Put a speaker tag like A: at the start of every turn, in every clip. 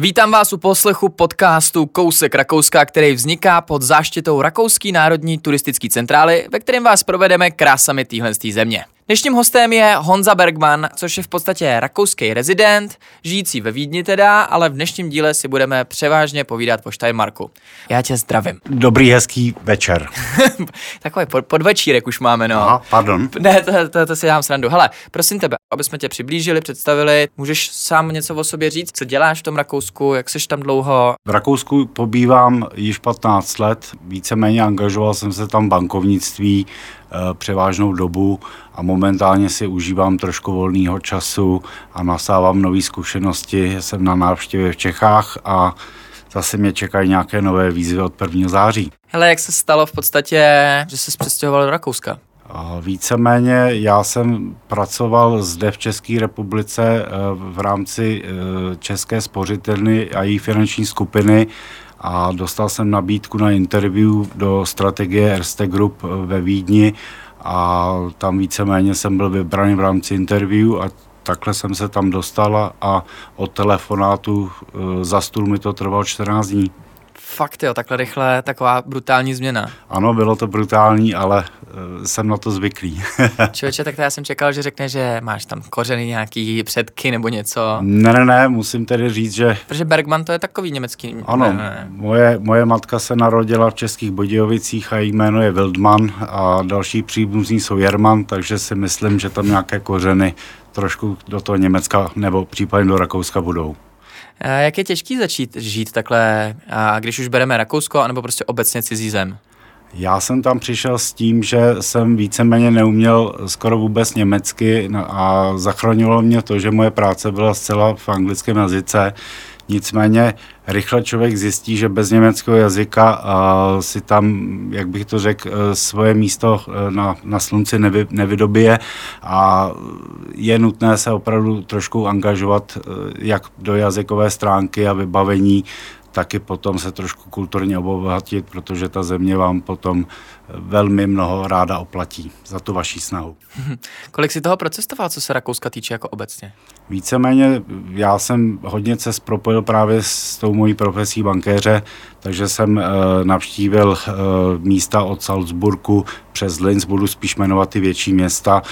A: Vítám vás u poslechu podcastu Kousek Rakouska, který vzniká pod záštitou Rakouský národní turistický centrály, ve kterém vás provedeme krásami téhle země. Dnešním hostem je Honza Bergman, což je v podstatě rakouský rezident, žijící ve Vídni teda, ale v dnešním díle si budeme převážně povídat po Steiermarku. Já tě zdravím.
B: Dobrý, hezký večer.
A: Takový pod, podvečírek už máme, no.
B: Aha, pardon.
A: Ne, to, to, to si dám srandu. Hele, prosím tebe, aby jsme tě přiblížili, představili, můžeš sám něco o sobě říct, co děláš v tom Rakousku, jak jsi tam dlouho?
B: V Rakousku pobývám již 15 let, víceméně angažoval jsem se tam v bankovnictví, převážnou dobu a momentálně si užívám trošku volného času a nasávám nové zkušenosti. Jsem na návštěvě v Čechách a zase mě čekají nějaké nové výzvy od 1. září.
A: Hele, jak se stalo v podstatě, že jsi přestěhoval do Rakouska?
B: Víceméně já jsem pracoval zde v České republice eh, v rámci eh, České spořitelny a její finanční skupiny a dostal jsem nabídku na interview do strategie Erste Group ve Vídni a tam víceméně jsem byl vybraný v rámci interview a takhle jsem se tam dostal a od telefonátu eh, za stůl mi to trvalo 14 dní.
A: Fakt jo, takhle rychle, taková brutální změna.
B: Ano, bylo to brutální, ale uh, jsem na to zvyklý.
A: Člověče, tak já jsem čekal, že řekne, že máš tam kořeny nějaký předky nebo něco.
B: Ne, ne, ne, musím tedy říct, že...
A: Protože Bergman to je takový německý.
B: Ano, ne, ne. Moje, moje matka se narodila v Českých Bodějovicích a její jméno je Wildman a další příbuzní jsou Jerman, takže si myslím, že tam nějaké kořeny trošku do toho Německa nebo případně do Rakouska budou.
A: Jak je těžký začít žít takhle, když už bereme Rakousko, anebo prostě obecně cizí zem?
B: Já jsem tam přišel s tím, že jsem víceméně neuměl skoro vůbec německy a zachránilo mě to, že moje práce byla zcela v anglickém jazyce. Nicméně rychle člověk zjistí, že bez německého jazyka uh, si tam, jak bych to řekl, uh, svoje místo uh, na, na slunci nevy, nevydobije. A je nutné se opravdu trošku angažovat uh, jak do jazykové stránky a vybavení, taky potom se trošku kulturně obohatit, protože ta země vám potom velmi mnoho ráda oplatí za tu vaši snahu.
A: Kolik si toho procestoval, co se Rakouska týče jako obecně?
B: Víceméně já jsem hodně se propojil právě s tou mojí profesí bankéře, takže jsem e, navštívil e, místa od Salzburgu přes Linz, budu spíš jmenovat ty větší města.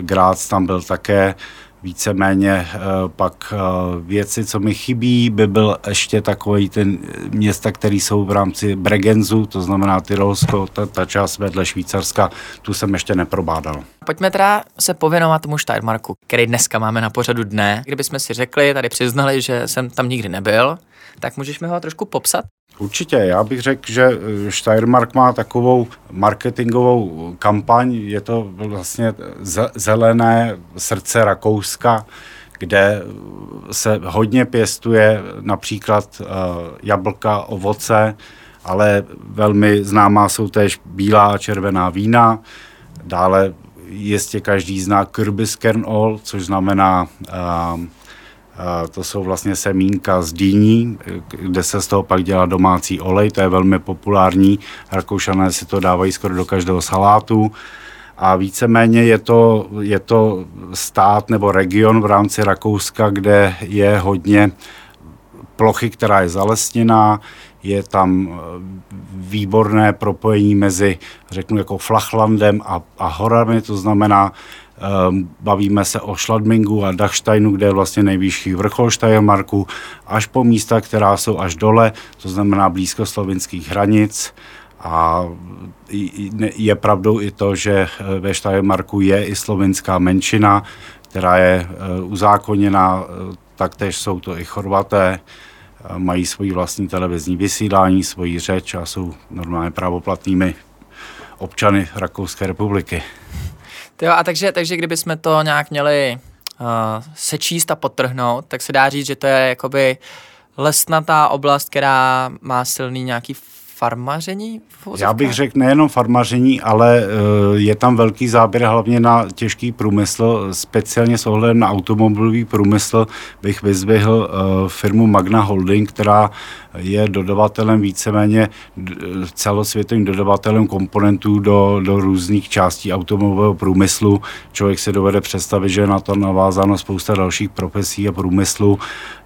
B: Graz tam byl také, víceméně eh, pak eh, věci, co mi chybí, by byl ještě takový ten města, které jsou v rámci Bregenzu, to znamená Tyrolsko, ta, ta část vedle Švýcarska, tu jsem ještě neprobádal.
A: Pojďme teda se pověnovat tomu Steiermarku, který dneska máme na pořadu dne. Kdybychom si řekli, tady přiznali, že jsem tam nikdy nebyl, tak můžeš mi ho trošku popsat?
B: Určitě, já bych řekl, že eh, Steiermark má takovou marketingovou kampaň, je to vlastně zelené srdce Rakouska, kde se hodně pěstuje například eh, jablka, ovoce, ale velmi známá jsou též bílá a červená vína. Dále jistě každý zná Kürbiskernol, což znamená uh, to jsou vlastně semínka z dýní, kde se z toho pak dělá domácí olej, to je velmi populární. Rakoušané si to dávají skoro do každého salátu. A víceméně je to, je to stát nebo region v rámci Rakouska, kde je hodně plochy, která je zalesněná, je tam eh, výborné propojení mezi, řeknu, jako Flachlandem a, a horami, to znamená, bavíme se o Schladmingu a Dachsteinu, kde je vlastně nejvyšší vrchol Steiermarku, až po místa, která jsou až dole, to znamená blízko slovinských hranic. A je pravdou i to, že eh, ve Steiermarku je i slovinská menšina, která je eh, uzákoněna, eh, taktéž jsou to i Chorvaté, mají svoji vlastní televizní vysílání, svoji řeč a jsou normálně právoplatnými občany Rakouské republiky.
A: Jo, a takže, takže kdybychom to nějak měli uh, sečíst a potrhnout, tak se dá říct, že to je jakoby lesnatá oblast, která má silný nějaký farmaření?
B: Já bych řekl nejenom farmaření, ale uh, je tam velký záběr hlavně na těžký průmysl, speciálně s ohledem na automobilový průmysl bych vyzvihl uh, firmu Magna Holding, která je dodavatelem víceméně celosvětovým dodavatelem komponentů do, do různých částí automobilového průmyslu. Člověk si dovede představit, že je na to navázáno spousta dalších profesí a průmyslu.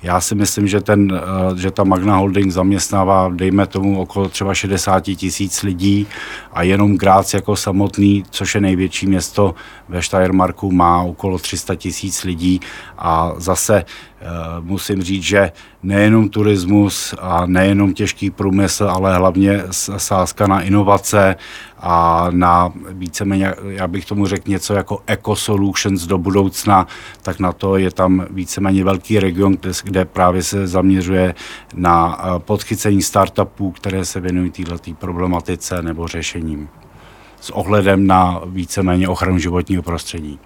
B: Já si myslím, že, ten, eh, že ta Magna Holding zaměstnává, dejme tomu, okolo třeba 60 tisíc lidí a jenom Grác jako samotný, což je největší město ve Steiermarku, má okolo 300 tisíc lidí a zase Eh, musím říct, že nejenom turismus a nejenom těžký průmysl, ale hlavně sázka na inovace a na víceméně, já bych tomu řekl něco jako eco-solutions do budoucna, tak na to je tam víceméně velký region, kde, právě se zaměřuje na eh, podchycení startupů, které se věnují této problematice nebo řešením s ohledem na víceméně ochranu životního prostředí.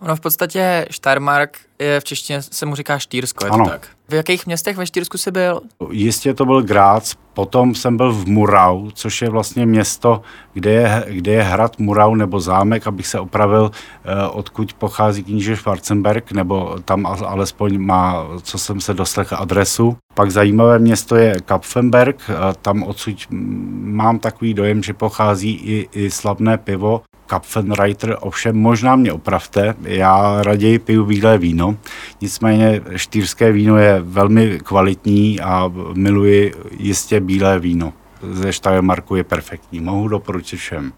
A: Ono v podstatě Steiermark je v češtině se mu říká Štýrsko, je ano. to tak? V jakých městech ve Štýrsku jsi byl?
B: Jistě to byl Grác, potom jsem byl v Murau, což je vlastně město, kde je, kde je hrad Murau nebo zámek, abych se opravil, eh, odkud pochází kníže Schwarzenberg, nebo tam alespoň má, co jsem se doslechl, adresu. Pak zajímavé město je Kapfenberg, eh, tam odsud mám takový dojem, že pochází i, i slavné pivo, Kapfenreiter, ovšem možná mě opravte, já raději piju bílé víno, nicméně štýrské víno je velmi kvalitní a miluji jistě bílé víno. Ze Steiermarku je perfektní, mohu doporučit všem.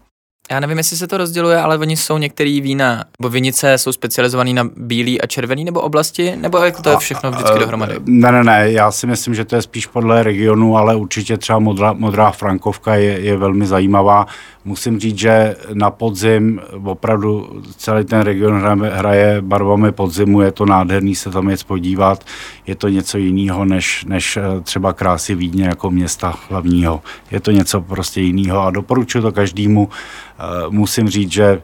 A: Já nevím, jestli se to rozděluje, ale oni jsou některé vína, nebo vinice jsou specializované na bílý a červený nebo oblasti, nebo jak to je všechno vždycky dohromady?
B: Ne, ne, ne, já si myslím, že to je spíš podle regionu, ale určitě třeba modrá, modrá frankovka je, je velmi zajímavá. Musím říct, že na podzim opravdu celý ten region hraje, hraje barvami podzimu, je to nádherný se tam jet podívat, je to něco jiného než, než eh, třeba krásy Vídně jako města hlavního. Je to něco prostě jiného a doporučuji to každému. Eh, musím říct, že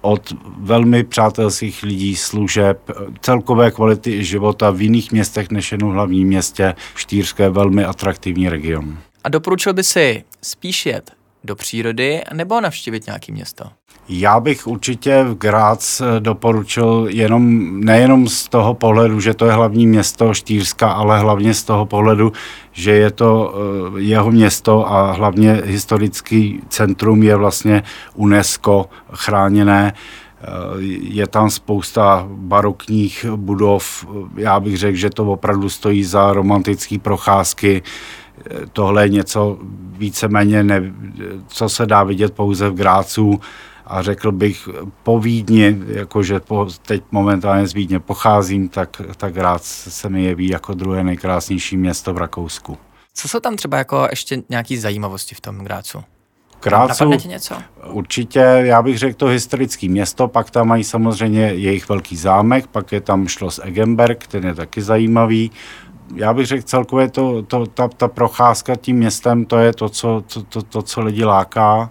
B: od velmi přátelských lidí, služeb, celkové kvality života v jiných městech než jenom v hlavním městě. Štýrské je velmi atraktivní region.
A: A doporučil by si spíš jet do přírody nebo navštívit nějaké město?
B: Já bych určitě v Grác eh, doporučil jenom, nejenom z toho pohledu, že to je hlavní město Štýrska, ale hlavně z toho pohledu, že je to eh, jeho město a hlavně historický centrum je vlastně UNESCO chráněné. Eh, je tam spousta barokních budov. Já bych řekl, že to opravdu stojí za romantické procházky tohle je něco víceméně, ne, co se dá vidět pouze v Grácu a řekl bych po Vídni, jakože po, teď momentálně z Vídně pocházím, tak, tak Grác se mi jeví jako druhé nejkrásnější město v Rakousku.
A: Co jsou tam třeba jako ještě nějaké zajímavosti v tom Grácu?
B: Krácu, něco? určitě, já bych řekl to historické město, pak tam mají samozřejmě jejich velký zámek, pak je tam Schloss Egenberg, ten je taky zajímavý, já bych řekl celkově to, to, ta, ta procházka tím městem, to je to, co, to, to, to, co lidi láká.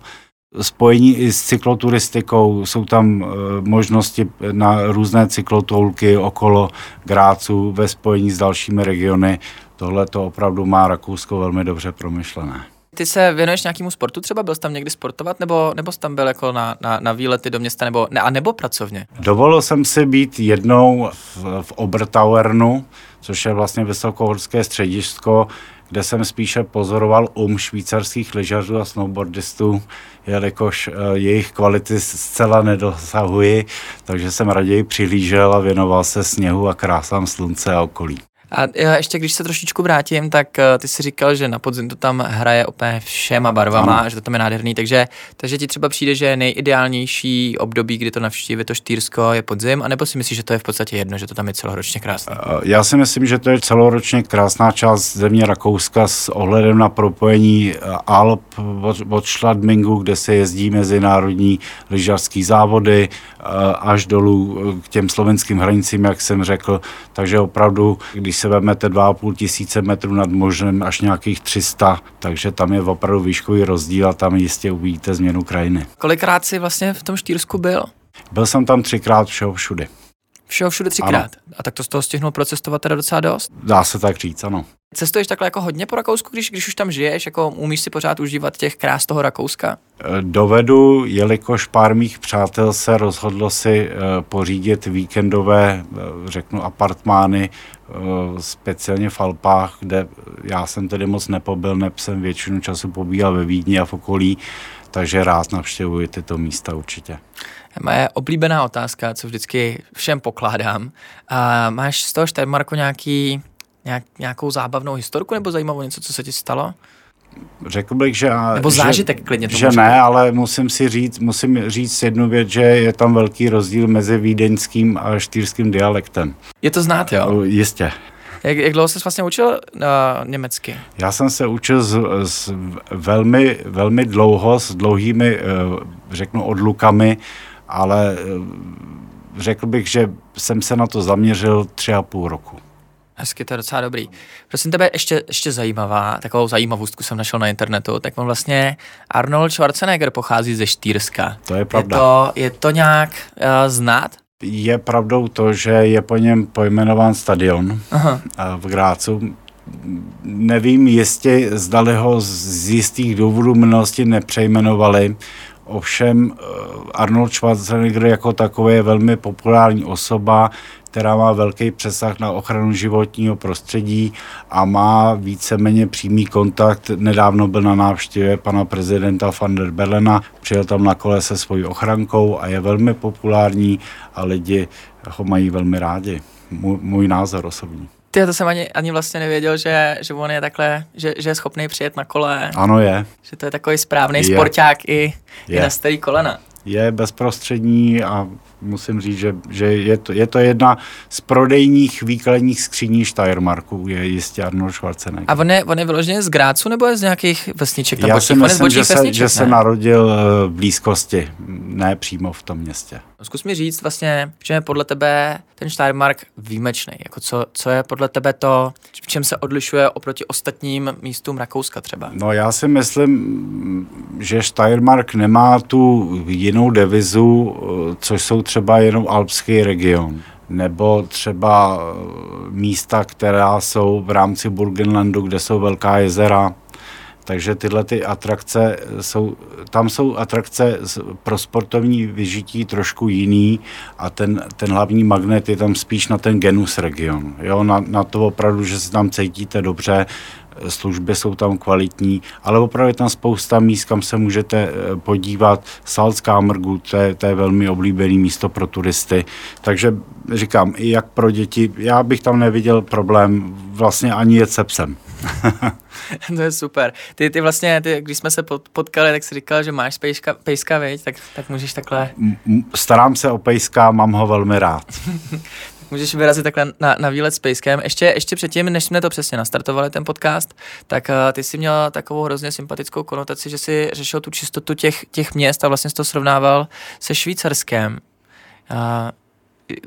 B: Spojení i s cykloturistikou, jsou tam e, možnosti na různé cyklotoulky okolo Grácu ve spojení s dalšími regiony. Tohle to opravdu má Rakousko velmi dobře promyšlené.
A: Ty se věnuješ nějakému sportu třeba? Byl jsi tam někdy sportovat nebo, nebo jsi tam byl jako na, na, na výlety do města nebo, ne, a nebo pracovně?
B: Dovolil jsem si být jednou v, v Obertauernu, což je vlastně vysokohorské středisko, kde jsem spíše pozoroval um švýcarských lyžařů a snowboardistů, jelikož uh, jejich kvality zcela nedosahuji, takže jsem raději přihlížel a věnoval se sněhu a krásám slunce a okolí.
A: A ještě když se trošičku vrátím, tak uh, ty si říkal, že na podzim to tam hraje úplně všema barvama, ano. že to tam je nádherný, takže, takže ti třeba přijde, že nejideálnější období, kdy to navštíví to Štýrsko je podzim, anebo si myslíš, že to je v podstatě jedno, že to tam je celoročně krásné?
B: Uh, já si myslím, že to je celoročně krásná část země Rakouska s ohledem na propojení uh, Alp od, Schladmingu, kde se jezdí mezinárodní lyžařský závody, až dolů k těm slovenským hranicím, jak jsem řekl, takže opravdu, když se vezmete 2,5 tisíce metrů nad možném až nějakých 300, takže tam je opravdu výškový rozdíl a tam jistě uvidíte změnu krajiny.
A: Kolikrát jsi vlastně v tom Štýrsku byl?
B: Byl jsem tam třikrát všeho všude.
A: Všeho všude třikrát. Ano. A tak to z toho stihnul procestovat teda docela dost?
B: Dá se tak říct, ano.
A: Cestuješ takhle jako hodně po Rakousku, když, když už tam žiješ, jako umíš si pořád užívat těch krás toho Rakouska?
B: Dovedu, jelikož pár mých přátel se rozhodlo si pořídit víkendové, řeknu, apartmány speciálně v Alpách, kde já jsem tedy moc nepobyl, neb jsem většinu času pobíhal ve Vídni a v okolí, takže rád navštěvuji tyto místa určitě.
A: Moje oblíbená otázka, co vždycky všem pokládám. A máš z toho Štajmarku nějaký, nějak, nějakou zábavnou historku nebo zajímavou něco, co se ti stalo?
B: Řekl bych, že...
A: Nebo zážitek že, klidně to
B: Že ne, ale musím si říct, musím říct jednu věc, že je tam velký rozdíl mezi vídeňským a štýrským dialektem.
A: Je to znát, jo?
B: Jistě.
A: Jak, jak dlouho jsi vlastně učil uh, německy?
B: Já jsem se učil z, z velmi, velmi dlouho, s dlouhými, uh, řeknu, odlukami, ale uh, řekl bych, že jsem se na to zaměřil tři a půl roku.
A: Hezky, to je docela dobrý. Prosím tebe, ještě, ještě zajímavá, takovou zajímavostku jsem našel na internetu, tak on vlastně Arnold Schwarzenegger pochází ze Štýrska.
B: To je pravda.
A: Je to, je to nějak uh, znát?
B: Je pravdou to, že je po něm pojmenován stadion Aha. v Grácu. Nevím jistě, zdali ho z jistých důvodů minulosti nepřejmenovali. Ovšem eh, Arnold Schwarzenegger jako takový je velmi populární osoba, která má velký přesah na ochranu životního prostředí a má víceméně přímý kontakt. Nedávno byl na návštěvě pana prezidenta van der Belena, přijel tam na kole se svojí ochrankou a je velmi populární a lidi ho mají velmi rádi. Můj, můj názor osobní.
A: Ty, to jsem ani, ani vlastně nevěděl, že, že on je takhle, že, že je schopný přijet na kole.
B: Ano je.
A: Že to je takový správný je. sporták i, i na starý kolena.
B: Je bezprostřední a musím říct, že, že je, to, je to jedna z prodejních výkladních skříní Steiermarku, je jistě Arnold Schwarzenegger.
A: A on je, on je vyloženě z Grácu nebo je z nějakých vesniček?
B: Já si myslím, že, se, že se narodil eh, v blízkosti, ne přímo v tom městě.
A: Zkus mi říct vlastně, v čem je podle tebe ten Steiermark výjimečný? Jako co, co je podle tebe to, v čem se odlišuje oproti ostatním místům Rakouska třeba?
B: No já si myslím, že Steiermark nemá tu jinou devizu, eh, což jsou třeba jenom alpský region nebo třeba eh, místa, která jsou v rámci Burgenlandu, kde jsou velká jezera. Takže tyhle ty atrakce jsou, tam jsou atrakce pro sportovní vyžití trošku jiný a ten, ten hlavní magnet je tam spíš na ten genus region. Jo, na, na to opravdu, že se tam cítíte dobře, služby jsou tam kvalitní, ale opravdu je tam spousta míst, kam se můžete eh, podívat. Salzkammergu, to je, to je velmi oblíbené místo pro turisty. Takže říkám, i jak pro děti, já bych tam neviděl problém vlastně ani jet se psem.
A: to je super. Ty, ty vlastně, ty, když jsme se potkali, tak jsi říkal, že máš pejska, pejska viď? Tak, tak můžeš takhle...
B: Starám se o pejska, mám ho velmi rád.
A: můžeš vyrazit takhle na, na výlet s pejskem. Ještě, ještě předtím, než jsme to přesně nastartovali, ten podcast, tak uh, ty jsi měl takovou hrozně sympatickou konotaci, že jsi řešil tu čistotu těch, těch měst a vlastně jsi to srovnával se Švýcarskem. Uh,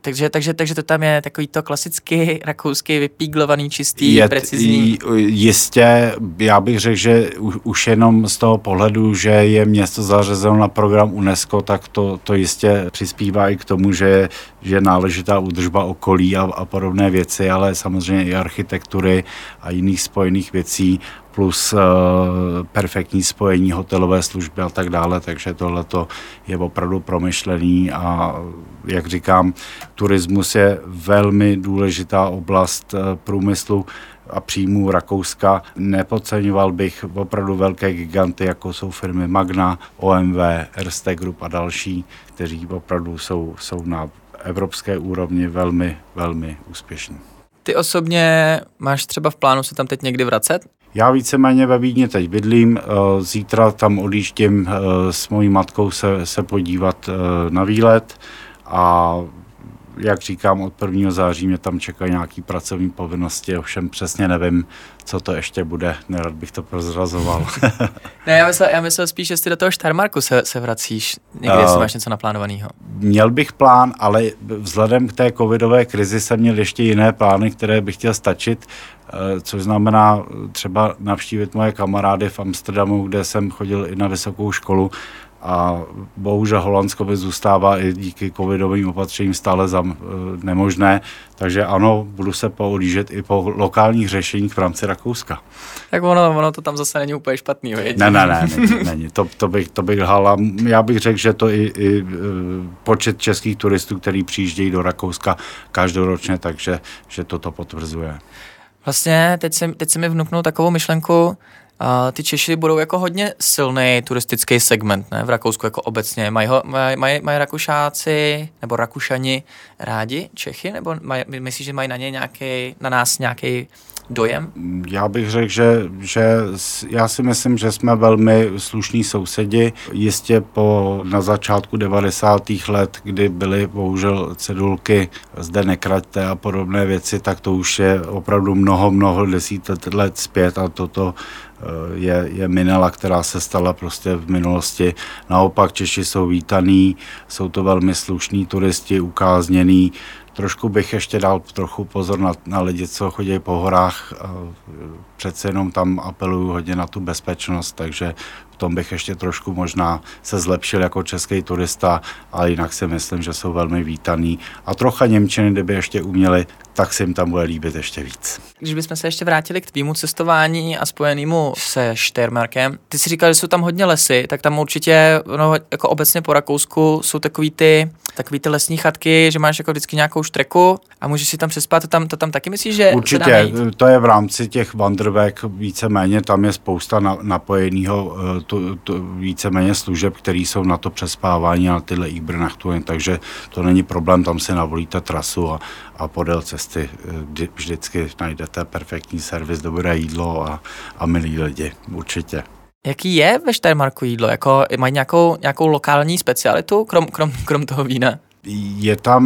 A: takže, takže, takže to tam je takový to klasický rakouský vypíglovaný, čistý, je, precizní.
B: Jistě, já bych řekl, že už jenom z toho pohledu, že je město zařazeno na program UNESCO, tak to, to jistě přispívá i k tomu, že, že je náležitá údržba okolí a, a podobné věci, ale samozřejmě i architektury a jiných spojených věcí plus uh, perfektní spojení hotelové služby a tak dále, takže tohle je opravdu promyšlený a jak říkám, turismus je velmi důležitá oblast uh, průmyslu a příjmů Rakouska. Nepodceňoval bych opravdu velké giganty, jako jsou firmy Magna, OMV, Erste Group a další, kteří opravdu jsou, jsou na evropské úrovni velmi, velmi úspěšní.
A: Ty osobně máš třeba v plánu se tam teď někdy vracet?
B: Já víceméně ve Vídni teď bydlím, eh, zítra tam odjíždím eh, s mojí matkou se, se podívat eh, na výlet a jak říkám, od 1. září mě tam čekají nějaké pracovní povinnosti, ovšem přesně nevím, co to ještě bude, nerad bych to prozrazoval.
A: ne, já myslel, já myslel spíš, jestli do toho Štarmarku se, se vracíš, někdy, uh, jestli máš něco naplánovaného.
B: Měl bych plán, ale vzhledem k té covidové krizi jsem měl ještě jiné plány, které bych chtěl stačit, uh, což znamená třeba navštívit moje kamarády v Amsterdamu, kde jsem chodil i na vysokou školu, a bohužel Holandsko by zůstává i díky covidovým opatřením stále za, e, nemožné, takže ano, budu se pohlížet i po lokálních řešeních v rámci Rakouska.
A: Tak ono, ono to tam zase není úplně špatný,
B: vědě? Ne, ne, ne, není, není. To, to, bych, to bych hala. Já bych řekl, že to i, i e, počet českých turistů, který přijíždějí do Rakouska každoročně, takže že toto potvrzuje.
A: Vlastně teď se, teď se mi vnuknul takovou myšlenku, a ty Češi budou jako hodně silný turistický segment, ne? V Rakousku jako obecně. Mají, ho, maj, maj, mají Rakušáci nebo Rakušani rádi Čechy? Nebo maj, myslíš, že mají na ně nějaký, na nás nějaký dojem?
B: Já bych řekl, že, že já si myslím, že jsme velmi slušní sousedi. Jistě po na začátku 90. let, kdy byly bohužel cedulky zde nekraťte a podobné věci, tak to už je opravdu mnoho, mnoho desítek let zpět a toto eh, je, je minela, která se stala prostě v minulosti. Naopak Češi jsou vítaný, jsou to velmi slušní turisti, ukázněný, Trošku bych ještě dal trochu pozor na, na lidi, co chodí po horách. Přece jenom tam apeluju hodně na tu bezpečnost, takže v tom bych ještě trošku možná se zlepšil jako český turista, ale jinak si myslím, že jsou velmi vítaný. A trocha Němčiny, kdyby ještě uměli, tak se jim tam bude líbit ještě víc.
A: Když bychom se ještě vrátili k tvýmu cestování a spojenému se Štermarkem, ty si říkal, že jsou tam hodně lesy, tak tam určitě, no, jako obecně po Rakousku jsou takový ty, takový ty lesní chatky, že máš jako vždycky nějakou štreku a můžeš si tam přespat, to tam, to tam taky myslíš, že
B: Určitě, to je v rámci těch Wanderweg víceméně, tam je spousta na, napojeného eh, tu, tu, víceméně služeb, které jsou na to přespávání a na tyhle Ibernachtujen, takže to není problém, tam si navolíte trasu a, a podél cesty eh, vždycky najdete perfektní servis, dobré jídlo a, a milí lidi, určitě.
A: Jaký je ve Štajmarku jídlo? Jako, mají nějakou, nějakou lokální specialitu, krom, krom, krom toho vína?
B: Je tam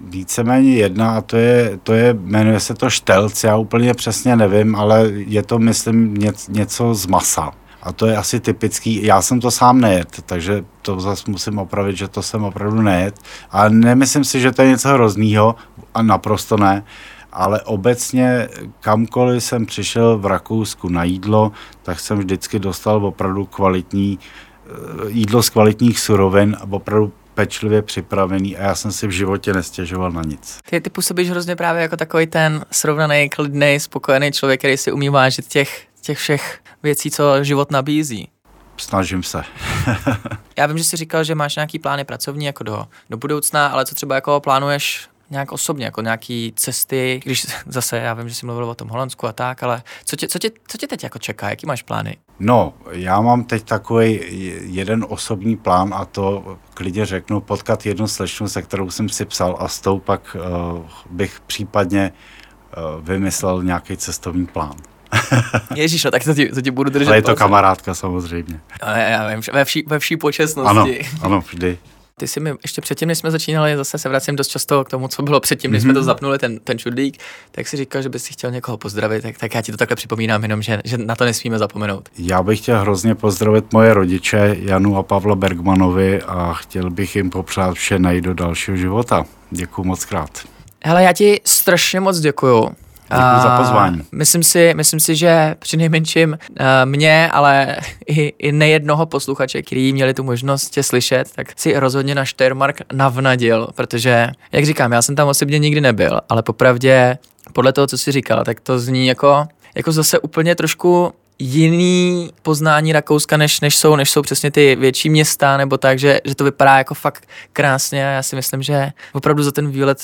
B: víceméně jedna a to je, to je, jmenuje se to štelc, já úplně přesně nevím, ale je to, myslím, něco z masa. A to je asi typický, já jsem to sám nejet, takže to zase musím opravit, že to jsem opravdu nejet. A nemyslím si, že to je něco hroznýho, a naprosto ne, ale obecně kamkoliv jsem přišel v Rakousku na jídlo, tak jsem vždycky dostal opravdu kvalitní eh, jídlo z kvalitních surovin a opravdu pečlivě připravený a já jsem si v životě nestěžoval na nic.
A: Ty, ty působíš hrozně právě jako takový ten srovnaný, klidný, spokojený člověk, který si umí vážit těch, těch všech věcí, co život nabízí.
B: Snažím se.
A: já vím, že jsi říkal, že máš nějaký plány pracovní jako do, do budoucna, ale co třeba jako plánuješ nějak osobně, jako nějaký cesty, když zase já vím, že jsi mluvil o tom Holandsku a tak, ale co tě, co tě, co tě teď jako čeká, jaký máš plány?
B: No, já mám teď takový jeden osobní plán a to klidně řeknu, potkat jednu slečnu, se kterou jsem si psal a s tou pak uh, bych případně uh, vymyslel nějaký cestovní plán.
A: Ježíš, no, tak to ti, to ti budu držet.
B: Ale je to kamarádka samozřejmě.
A: Ale já vím, ve vší, ve vší počestnosti.
B: Ano, ano, vždy.
A: Ty si mi ještě předtím, než jsme začínali, zase se vracím dost často k tomu, co bylo předtím, než mm-hmm. jsme to mhm. zapnuli, ten, ten čudlík, tak si říkal, že bys si chtěl někoho pozdravit, tak, tak já ti to takhle připomínám jenom, že, že na to nesmíme zapomenout.
B: Já bych chtěl hrozně pozdravit moje rodiče, Janu a Pavla Bergmanovi a chtěl bych jim popřát vše najít do dalšího života. Děkuji moc krát.
A: Hele, já ti strašně moc děkuju.
B: Děkuji za pozvání.
A: Myslím si, myslím si, že při nejmenším uh, mě, ale i, i nejednoho posluchače, který měli tu možnost tě slyšet, tak si rozhodně na Steiermark navnadil, protože, jak říkám, já jsem tam osobně nikdy nebyl, ale popravdě podle toho, co jsi říkal, tak to zní jako, jako zase úplně trošku jiný poznání Rakouska, než, než, jsou, než jsou přesně ty větší města, nebo tak, že, že to vypadá jako fakt krásně a já si myslím, že opravdu za ten výlet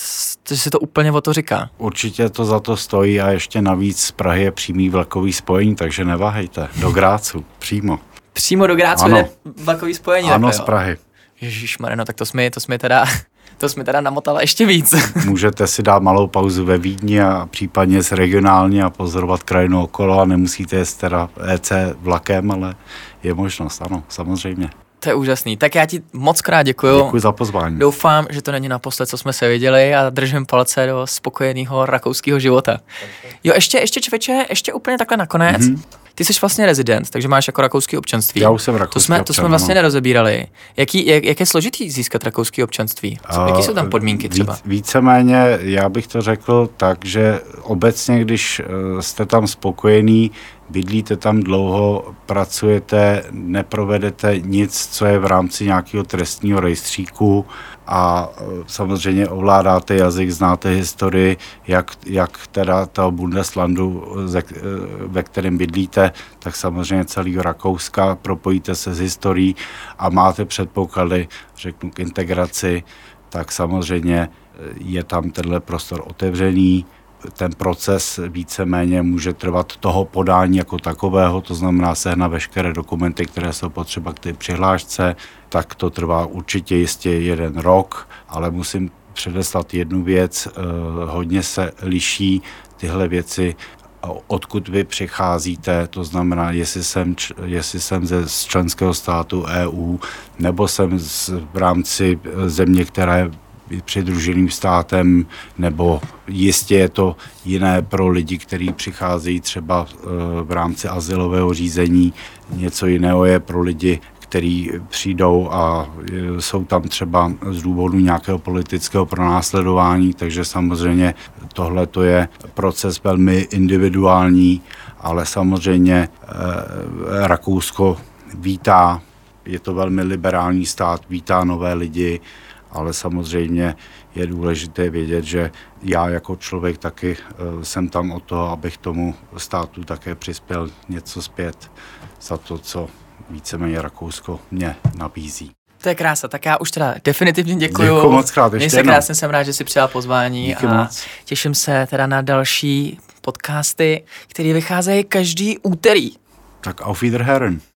A: že se to úplně o to říká.
B: Určitě to za to stojí a ještě navíc z Prahy je přímý vlakový spojení, takže neváhejte. Do Grácu, přímo.
A: Přímo do Grácu ano. je vlakový spojení?
B: Ano, z Prahy.
A: Ježíš no tak to jsme, to jsme teda to jsme teda namotala ještě víc.
B: Můžete si dát malou pauzu ve Vídni a případně z regionálně a pozorovat krajinu okolo a nemusíte jet teda EC vlakem, ale je možnost, ano, samozřejmě.
A: To je úžasný. Tak já ti moc krát děkuju.
B: Děkuji za pozvání.
A: Doufám, že to není naposled, co jsme se viděli a držím palce do spokojeného rakouského života. Jo, ještě, ještě čveče, ještě úplně takhle nakonec. Mm-hmm. Ty jsi vlastně rezident, takže máš jako rakouský občanství.
B: Já už jsem rakouský
A: to jsme,
B: občan,
A: to jsme vlastně no. nerozebírali. Jaký, jak, jak je složitý získat rakouský občanství? Co, jaký jsou tam podmínky třeba? Víc,
B: víceméně, já bych to řekl tak, že obecně, když eh, jste tam spokojený, bydlíte tam dlouho, pracujete, neprovedete nic, co je v rámci nějakého trestního rejstříku a e, samozřejmě ovládáte jazyk, znáte historii, jak, jak teda toho Bundeslandu, e, ve kterém bydlíte, tak samozřejmě celý Rakouska, propojíte se s historií a máte předpoklady, řeknu, k integraci, tak samozřejmě e, je tam tenhle prostor otevřený, ten proces víceméně může trvat toho podání jako takového, to znamená sehnat veškeré dokumenty, které jsou potřeba k té přihlášce, tak to trvá určitě jistě jeden rok, ale musím předeslat jednu věc, eh, hodně se liší tyhle věci odkud vy přicházíte, to znamená, jestli jsem, jestli jsem ze z členského státu EU, nebo jsem z, v rámci země, která je přidruženým státem, nebo jistě je to jiné pro lidi, kteří přicházejí třeba eh, v rámci asilového řízení. Něco jiného je pro lidi, kteří přijdou a eh, jsou tam třeba z důvodu nějakého politického pronásledování, takže samozřejmě tohle to je proces velmi individuální, ale samozřejmě eh, Rakousko vítá, je to velmi liberální stát, vítá nové lidi, ale samozřejmě je důležité vědět, že já jako člověk taky eh, jsem tam o to, abych tomu státu také přispěl něco zpět za to, co víceméně Rakousko mě nabízí.
A: To je krása, tak já už teda definitivně děkuji.
B: Děkuji moc krát, ještě
A: krásně, jsem rád, že si přijal pozvání
B: Díky
A: a
B: moc.
A: těším se teda na další podcasty, které vycházejí každý úterý.
B: Tak auf Wiederhören.